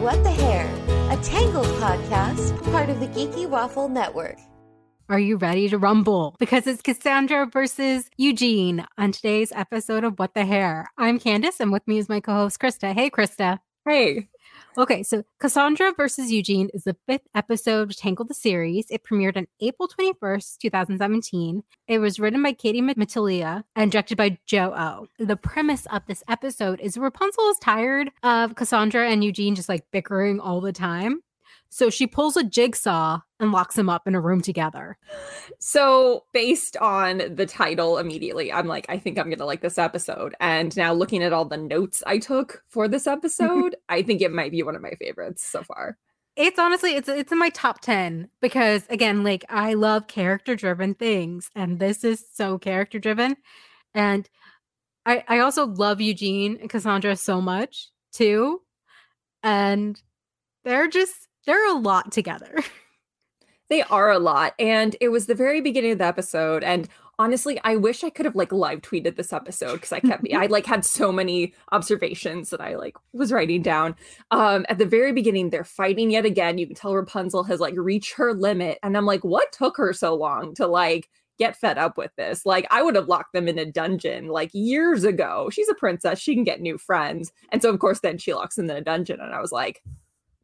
What the Hair, a Tangled podcast, part of the Geeky Waffle Network. Are you ready to rumble? Because it's Cassandra versus Eugene on today's episode of What the Hair. I'm Candace, and with me is my co host, Krista. Hey, Krista. Hey. Okay, so Cassandra versus Eugene is the fifth episode of Tangled the series. It premiered on April 21st, 2017. It was written by Katie Mattila and directed by Joe O. The premise of this episode is Rapunzel is tired of Cassandra and Eugene just like bickering all the time. So she pulls a jigsaw and locks them up in a room together. So, based on the title immediately, I'm like, I think I'm going to like this episode. And now looking at all the notes I took for this episode, I think it might be one of my favorites so far. It's honestly it's it's in my top 10 because again, like I love character driven things and this is so character driven and I I also love Eugene and Cassandra so much too. And they're just they're a lot together. They are a lot. And it was the very beginning of the episode. And honestly, I wish I could have like live tweeted this episode because I kept I like had so many observations that I like was writing down. Um, at the very beginning, they're fighting yet again. You can tell Rapunzel has like reached her limit. And I'm like, what took her so long to like get fed up with this? Like, I would have locked them in a dungeon like years ago. She's a princess, she can get new friends. And so of course then she locks them in a dungeon. And I was like,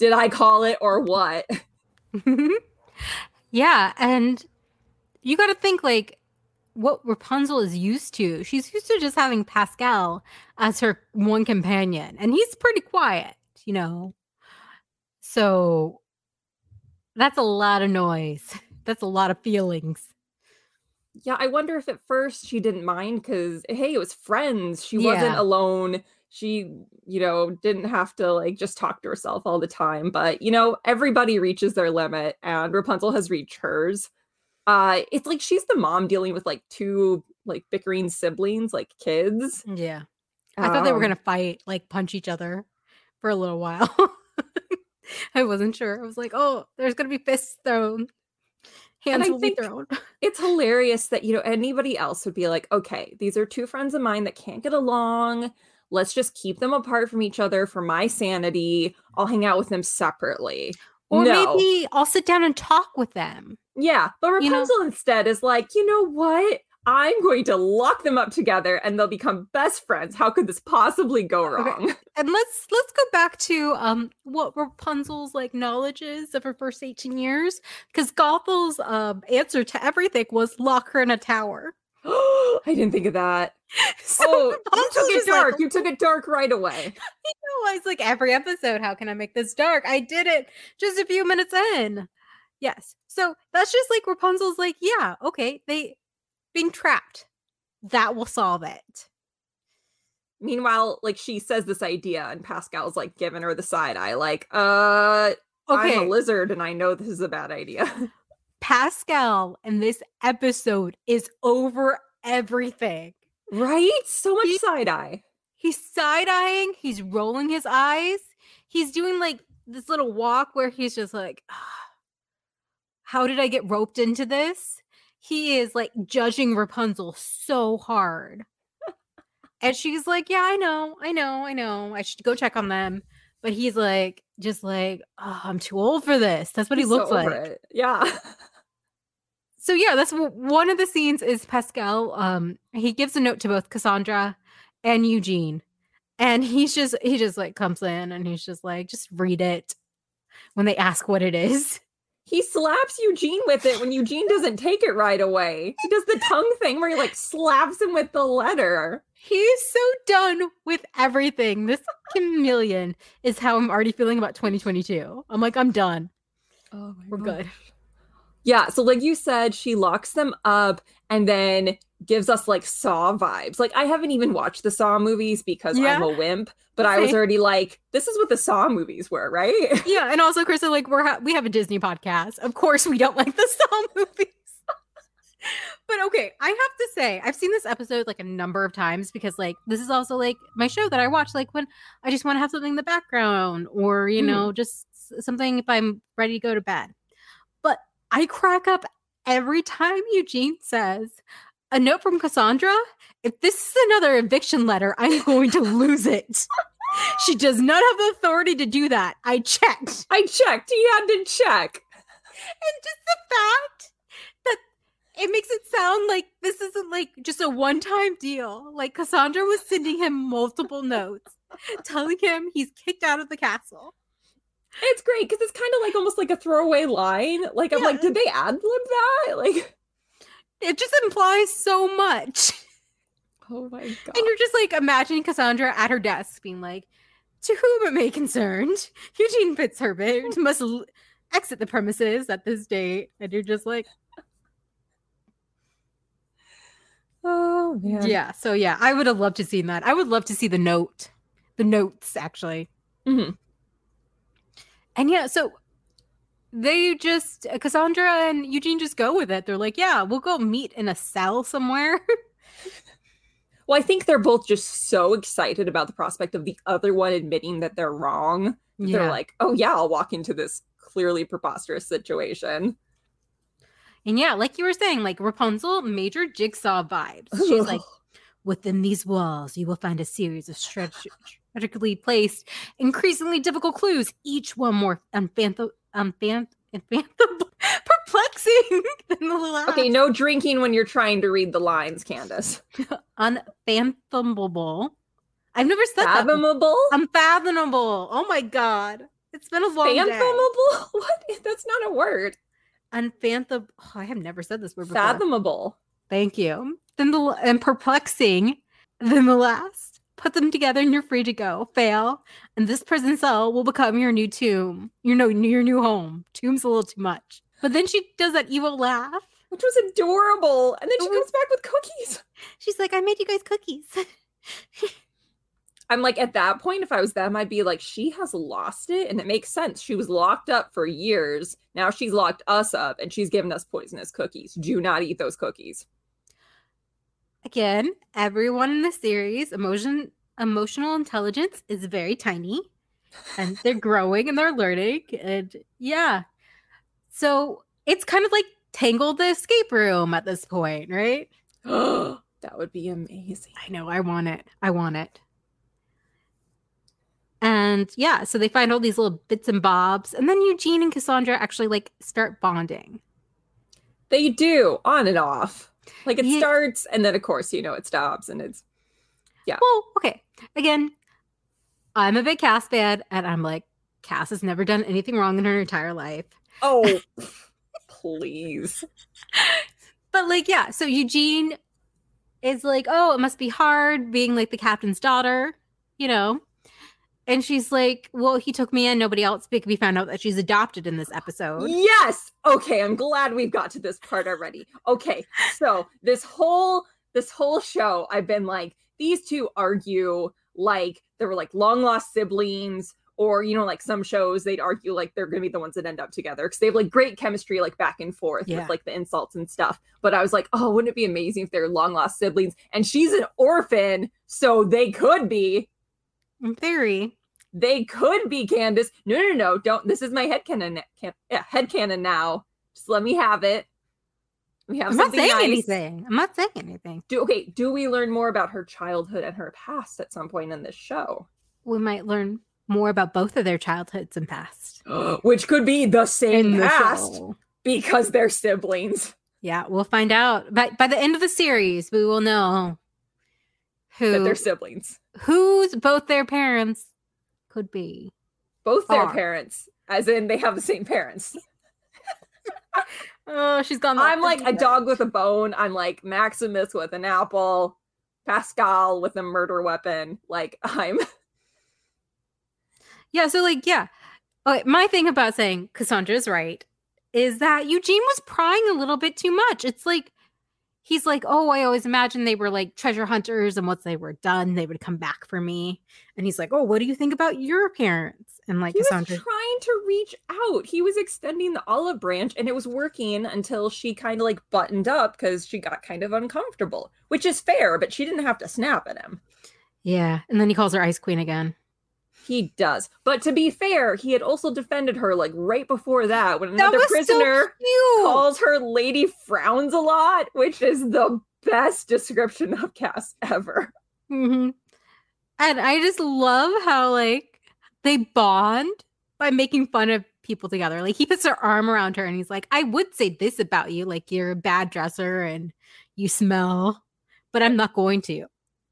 did I call it or what? yeah, and you got to think like what Rapunzel is used to. She's used to just having Pascal as her one companion, and he's pretty quiet, you know. So that's a lot of noise. That's a lot of feelings. Yeah, I wonder if at first she didn't mind because hey, it was friends. She yeah. wasn't alone she you know didn't have to like just talk to herself all the time but you know everybody reaches their limit and rapunzel has reached hers. Uh it's like she's the mom dealing with like two like bickering siblings like kids. Yeah. I um, thought they were gonna um fight like punch each other for a little while. I wasn't sure. I was like oh there's gonna be fists thrown. Hands will be thrown. it's hilarious that you know anybody else would be like okay these are two friends of mine that can't get along let's just keep them apart from each other for my sanity. I'll hang out with them separately. Or no. maybe I'll sit down and talk with them. Yeah. But Rapunzel you know? instead is like, you know what? I'm going to lock them up together and they'll become best friends. How could this possibly go wrong? Okay. And let's let's go back to um what Rapunzel's like knowledge is of her first 18 years. Because Gothel's um answer to everything was lock her in a tower. I didn't think of that. So oh, you took it dark. Like, you took it dark right away. You know, I was like, every episode, how can I make this dark? I did it just a few minutes in. Yes. So that's just like Rapunzel's like, yeah, okay, they being trapped. That will solve it. Meanwhile, like she says this idea, and Pascal's like giving her the side eye, like, uh, okay. I'm a lizard and I know this is a bad idea. Pascal in this episode is over everything. Right? So much side eye. He's side eyeing, he's rolling his eyes. He's doing like this little walk where he's just like, How did I get roped into this? He is like judging Rapunzel so hard. and she's like, Yeah, I know, I know, I know. I should go check on them. But he's like, just like, oh, I'm too old for this. That's what he's he looks so like. It. Yeah. so yeah, that's one of the scenes is Pascal. Um, he gives a note to both Cassandra and Eugene, and he's just he just like comes in and he's just like, just read it when they ask what it is. He slaps Eugene with it when Eugene doesn't take it right away. He does the tongue thing where he like slaps him with the letter. He's so done with everything. This chameleon is how I'm already feeling about 2022. I'm like, I'm done. Oh, we're gosh. good. Yeah, so like you said, she locks them up and then gives us like Saw vibes. Like I haven't even watched the Saw movies because yeah. I'm a wimp, but I was already like, this is what the Saw movies were, right? Yeah, and also, Krista, like we're ha- we have a Disney podcast. Of course, we don't like the Saw movies. but okay, I have to say, I've seen this episode like a number of times because like this is also like my show that I watch like when I just want to have something in the background or you mm. know just something if I'm ready to go to bed. I crack up every time Eugene says, a note from Cassandra. If this is another eviction letter, I'm going to lose it. she does not have the authority to do that. I checked. I checked. He had to check. And just the fact that it makes it sound like this isn't like just a one time deal. Like Cassandra was sending him multiple notes telling him he's kicked out of the castle. It's great because it's kind of like almost like a throwaway line. Like I'm like, did they ad lib that? Like, It just implies so much. oh my god. And you're just like imagining Cassandra at her desk being like, to whom it may concern, Eugene Fitzherbert must l- exit the premises at this date. And you're just like, oh man. yeah. So, yeah, I would have loved to see that. I would love to see the note, the notes actually. Mhm. And yeah, so they just, Cassandra and Eugene just go with it. They're like, yeah, we'll go meet in a cell somewhere. Well, I think they're both just so excited about the prospect of the other one admitting that they're wrong. They're like, oh yeah, I'll walk into this clearly preposterous situation. and yeah, like you were saying, like Rapunzel, major jigsaw vibes. She's like, Within these walls, you will find a series of strat- strategically placed, increasingly difficult clues, each one more unfathom- unfathom- unfathom- perplexing than the last. okay, no drinking when you're trying to read the lines, Candace. Unfathomable. I've never said that. Fathomable? Unfathomable. Oh my god. It's been a long. Fathomable? What? That's not a word. Unfathomable. Oh, I have never said this word before. Fathomable. Thank you. Then the and perplexing. Then the last. Put them together and you're free to go. Fail, and this prison cell will become your new tomb. Your no, your new home. Tomb's a little too much. But then she does that evil laugh. Which was adorable. And then she comes back with cookies. She's like, "I made you guys cookies." I'm like, at that point, if I was them, I'd be like, she has lost it. And it makes sense. She was locked up for years. Now she's locked us up and she's given us poisonous cookies. Do not eat those cookies. Again, everyone in the series, emotion, emotional intelligence is very tiny, and they're growing and they're learning, and yeah. So it's kind of like Tangled the escape room at this point, right? that would be amazing. I know. I want it. I want it. And yeah, so they find all these little bits and bobs, and then Eugene and Cassandra actually like start bonding. They do on and off. Like it Yeah. starts and then, of course, you know, it stops and it's yeah. Well, okay. Again, I'm a big Cass fan, and I'm like, Cass has never done anything wrong in her entire life. oh, please. But like, yeah, so Eugene is like, oh, it must be hard being like the captain's daughter, you know? And she's like, well, he took me in, nobody else, because we found out that she's adopted in this episode. Yes. Okay, I'm glad we've got to this part already. Okay, so this whole this whole show, I've been like, these two argue like they were like long lost siblings, or you know, like some shows they'd argue like they're gonna be the ones that end up together because they have like great chemistry, like back and forth Yeah. with like the insults and stuff. But I was like, oh, wouldn't it be amazing if they're long lost siblings? And she's an orphan, so they could be. In theory. They could be Candace. No, no, no, don't. This is my headcanon. Can, yeah, headcanon now. Just let me have it. We have I'm not saying nice. anything. I'm not saying anything. Do okay, do we learn more about her childhood and her past at some point in this show? We might learn more about both of their childhoods and past. Which could be the same in past because they're siblings. Yeah, we'll find out. But by the end of the series, we will know That who they're siblings. who's both their parents could be. Both their Are. parents, as in they have the same parents. Oh, she's gone. I'm like a dog with a bone. I'm like Maximus with an apple, Pascal with a murder weapon. Like I'm Yeah, so like, yeah. Okay, my thing about saying Cassandra's right is that Eugene was prying a little bit too much. It's like he's like, "Oh, I always imagined they were like treasure hunters, and once they were done, they would come back for me." And he's like, "Oh, what do you think about your parents?" And like he was trying to reach out. He was extending the olive branch and it was working until she kind of like buttoned up because she got kind of uncomfortable, which is fair, but she didn't have to snap at him. yeah. And then he calls her Ice Queen again. He does. But to be fair, he had also defended her like right before that when another was prisoner so calls her Lady Frowns a lot, which is the best description of Cass ever. hmm And I just love how like they bond by making fun of people together. Like he puts her arm around her and he's like, I would say this about you, like you're a bad dresser and you smell, but I'm not going to.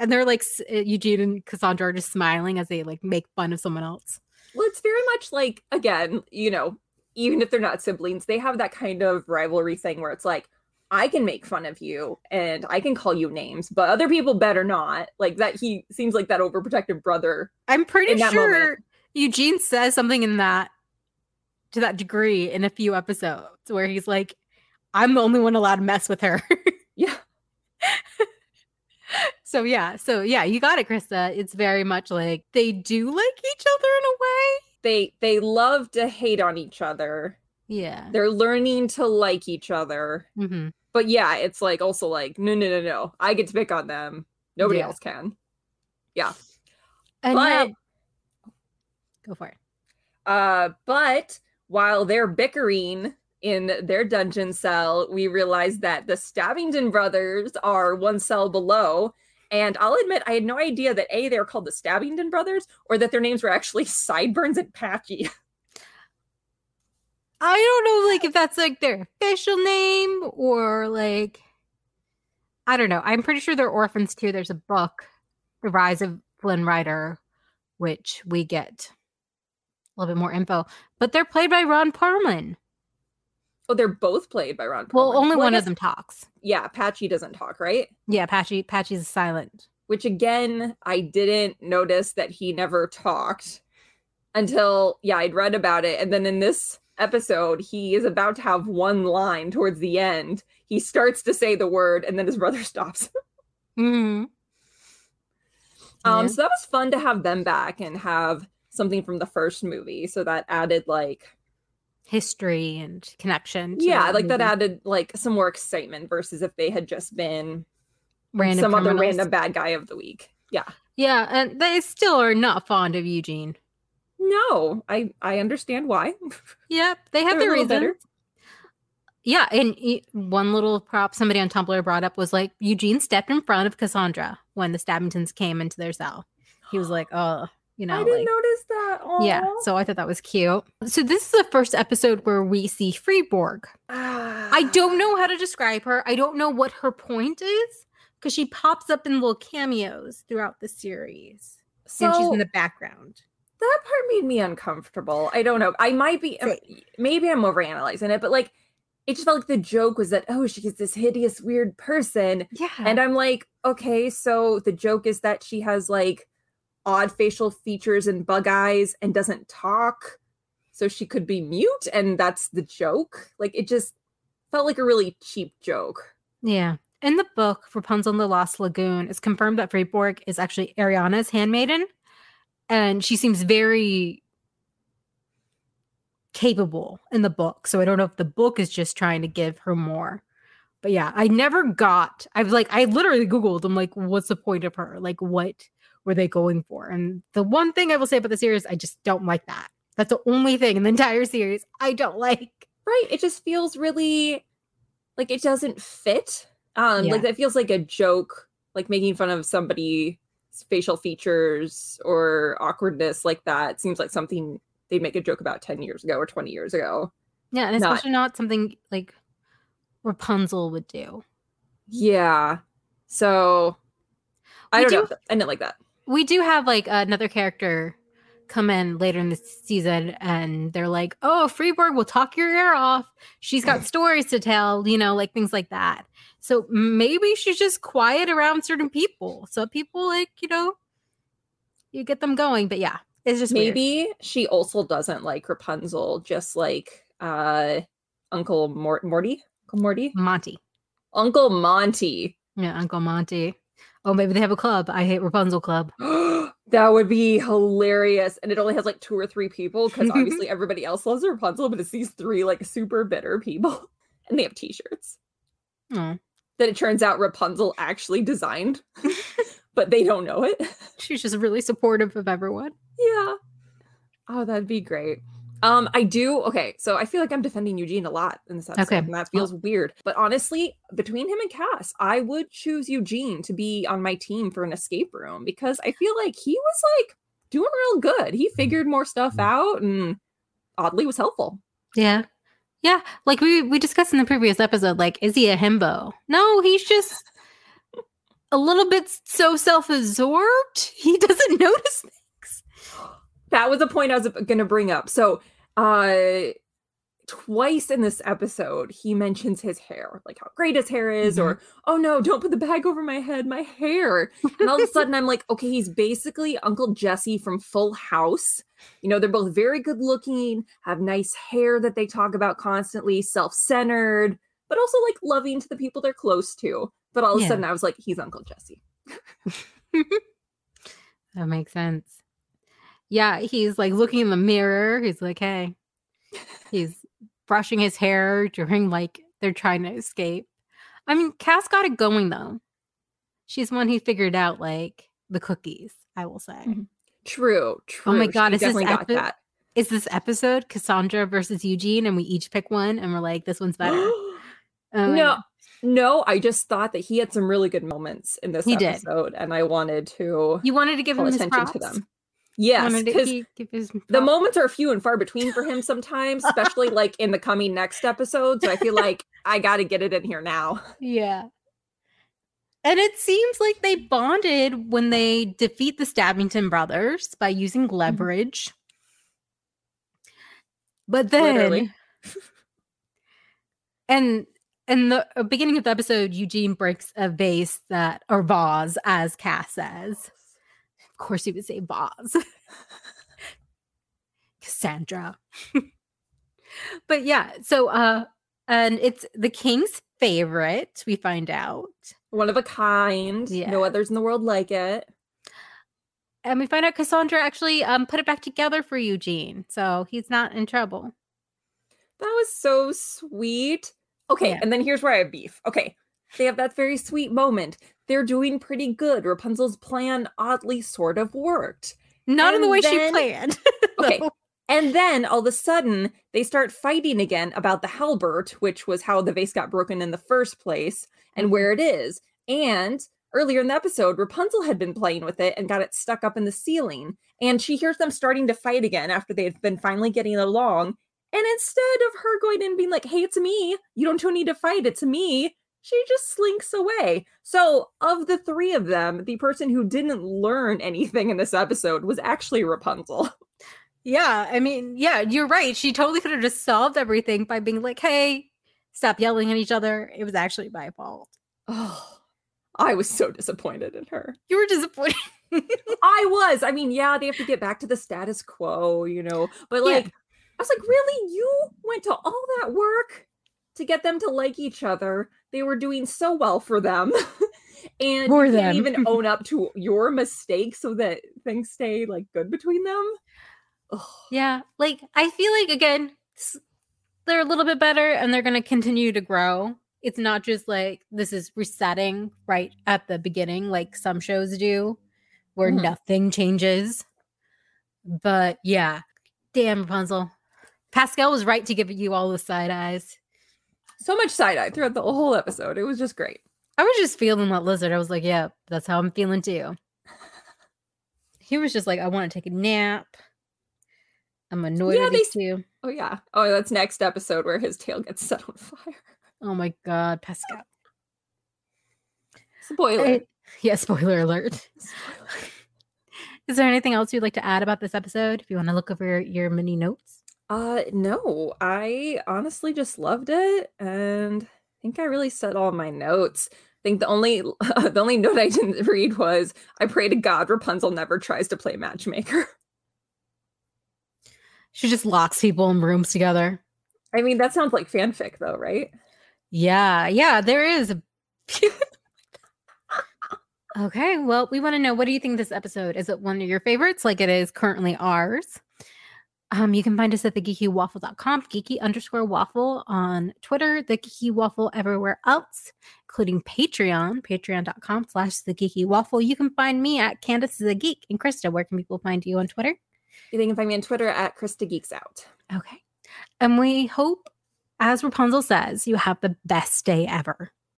And they're like uh, Eugene and Cassandra are just smiling as they like make fun of someone else. Well, it's very much like again, you know, even if they're not siblings, they have that kind of rivalry thing where it's like, I can make fun of you and I can call you names, but other people better not. Like that he seems like that overprotective brother. I'm pretty sure moment. Eugene says something in that to that degree in a few episodes where he's like, I'm the only one allowed to mess with her. Yeah. so yeah, so yeah, you got it, Krista. It's very much like they do like each other in a way. They they love to hate on each other. Yeah. They're learning to like each other. hmm But yeah, it's like also like, no, no, no, no. I get to pick on them. Nobody Yeah. else can. And but yeah, go for it. Uh, but while they're bickering in their dungeon cell, we realize that the Stabbington brothers are one cell below. And I'll admit, I had no idea that A, they're called the Stabbington brothers, or that their names were actually Sideburns and Patchy. I don't know, like if that's like their official name or like I don't know. I'm pretty sure they're orphans too. There's a book, The Rise of Flynn Rider, which we get a little bit more info. But they're played by Ron Perlman. Oh, they're both played by Ron. Well, only I one guess- of them talks. Yeah, Patchy doesn't talk, right? Yeah, Patchy Patchy's silent. Which again, I didn't notice that he never talked until yeah, I'd read about it. And then in this episode, he is about to have one line towards the end. He starts to say the word, and then his brother stops. hmm Um, Yeah. so that was fun to have them back and have something from the first movie. So that added like History and connection. to yeah, like that added like some more excitement versus if they had just been random some other random bad guy of the week. Yeah. Yeah, and they still are not fond of Eugene. No, I I understand why. Yep, they have their reasons. Yeah, and e- one little prop somebody on Tumblr brought up was like Eugene stepped in front of Cassandra when the Stabbingtons came into their cell. He was like, "Oh, you know, I didn't like, notice that. yeah." So I thought that was cute. So this is the first episode where we see Friedborg. I I don't know how to describe her. I don't know what her point is because she pops up in little cameos throughout the series, So and she's in the background. that part made me uncomfortable. I don't know. I might be um, maybe I'm overanalyzing it, but like it just felt like the joke was that oh she's this hideous weird person Yeah, and I'm like okay so the joke is that she has like odd facial features and bug eyes and doesn't talk so she could be mute and that's the joke like it just felt like a really cheap joke Yeah. In the book, Rapunzel and the Lost Lagoon, it's confirmed that Friedborg is actually Arianna's handmaiden. And she seems very capable in the book. So I don't know if the book is just trying to give her more. But yeah, I never got, I was like, I literally Googled, I'm like, what's the point of her? Like, what were they going for? And the one thing I will say about the series, I just don't like that. That's the only thing in the entire series I don't like. right it just feels really like it doesn't fit um like that feels like a joke like making fun of somebody's facial features or awkwardness like that seems like something they'd make a joke about 10 years ago or 20 years ago Yeah, and Not- especially not something like Rapunzel would do. yeah so i We don't do- know i didn't like that we do have like another character come in later in the season and they're like oh friedborg will talk your ear off. She's got stories to tell you know like things like that. So maybe she's just quiet around certain people. So people like you know you get them going. But yeah it's just weird. maybe she also doesn't like rapunzel just like uh uncle Mort- morty? Uncle morty? Monty. Uncle monty. Yeah uncle monty oh maybe they have a club i hate rapunzel club that would be hilarious. And it only has like two or three people because obviously everybody else loves Rapunzel, but it's these three like super bitter people. And they have t shirts oh, that it turns out Rapunzel actually designed, but they don't know it. she's just really supportive of everyone yeah. Oh, that'd be great. Um, I do. Okay, so I feel like I'm defending Eugene a lot in this episode, Okay. and that feels weird. But honestly, between him and Cass, I would choose Eugene to be on my team for an escape room because I feel like he was like doing real good. He figured more stuff out, and oddly was helpful. Yeah. Yeah. Like we we discussed in the previous episode, like, is he a himbo? No, he's just a little bit so self-absorbed. He doesn't notice things. That was a point I was going to bring up. So, uh twice in this episode he mentions his hair like how great his hair is or oh no don't put the bag over my head my hair. And all of a sudden i'm like okay he's basically uncle jesse from full house. You know they're both very good looking have nice hair that they talk about constantly self-centered but also like loving to the people they're close to. But all of a sudden i was like he's uncle jesse. That makes sense. Yeah, he's like looking in the mirror. He's like, hey, he's brushing his hair during like they're trying to escape. I mean, Cass got it going though. She's one who figured out like the cookies, I will say. True true Oh my God, She is this epi- that Is this episode Cassandra versus Eugene and we each pick one and we're like, this one's better? My oh, no, no, I just thought that he had some really good moments in this He did. episode, and I wanted to You wanted to give him attention props? to them. Yes, because gi- give his the moments are few and far between for him sometimes, especially like in the coming next episode. So I feel like I got to get it in here now. Yeah. And it seems like they bonded when they defeat the Stabbington brothers by using Mm-hmm. leverage. But then, and in the uh, beginning of the episode, Eugene breaks a vase that, or vase, as Cass says. Of course, he would say vase. Cassandra. but yeah, so, uh, and it's the king's favorite, we find out. One of a kind. Yeah. No others in the world like it. and we find out Cassandra actually um put it back together for Eugene, so he's not in trouble. That was so sweet. Okay, Yeah. and then here's where I have beef. Okay, they have that very sweet moment. They're doing pretty good. Rapunzel's plan oddly sort of worked. Not in the And way she planned. Okay. And then all of a sudden, they start fighting again about the halberd, which was how the vase got broken in the first place and mm-hmm. where it is. And earlier in the episode, Rapunzel had been playing with it and got it stuck up in the ceiling. And she hears them starting to fight again after they had been finally getting along. And instead of her going in and being like, hey, it's me, you don't need to fight, it's me, she just slinks away. So, of the three of them, the person who didn't learn anything in this episode was actually Rapunzel. Yeah, I mean, yeah, you're right. She totally could have just solved everything by being like, "Hey, stop yelling at each other. It was actually my fault." Oh, I was so disappointed in her. You were disappointed. I was. I mean, yeah, they have to get back to the status quo, you know, but Yeah. like, I was like, really? You went to all that work to get them to like each other? They were doing so well for them. and For you can't even own up to your mistake so that things stay like good between them. Ugh. yeah, like I feel like again, they're a little bit better, and they're going to continue to grow. It's not just like this is resetting right at the beginning, like some shows do, where Mhm. nothing changes. But yeah, damn Rapunzel. Pascal was right to give you all the side eyes. So much side eye throughout the whole episode. It was just great. I was just feeling that lizard. I was like, yeah, that's how I'm feeling too. He was just like, I want to take a nap. I'm annoyed Yeah, at they two. Oh, yeah. Oh, that's next episode where his tail gets set on fire. Oh my god, Pascal. Spoiler. Eh, yeah, spoiler alert. Spoiler. Is there anything else you'd like to add about this episode? If you want to look over your mini notes. Uh no, I honestly just loved it and I think I really said all my notes. I think the only the only note I didn't read was I pray to God Rapunzel never tries to play matchmaker. She just locks people in rooms together. I mean, that sounds like fanfic though, right? Yeah, yeah, there is. a- okay, well, we want to know what do you think this episode? Is it one of your favorites, like it is currently ours? Um, you can find us at thegeekywaffle.com, geeky underscore waffle on Twitter, the geeky waffle everywhere else, including Patreon, patreon.com slash the geeky waffle. You can find me at Candace is a geek. And Krista, where can people find you on Twitter? You can find me on Twitter at Krista Geeks Out. Okay. And we hope, as Rapunzel says, you have the best day ever.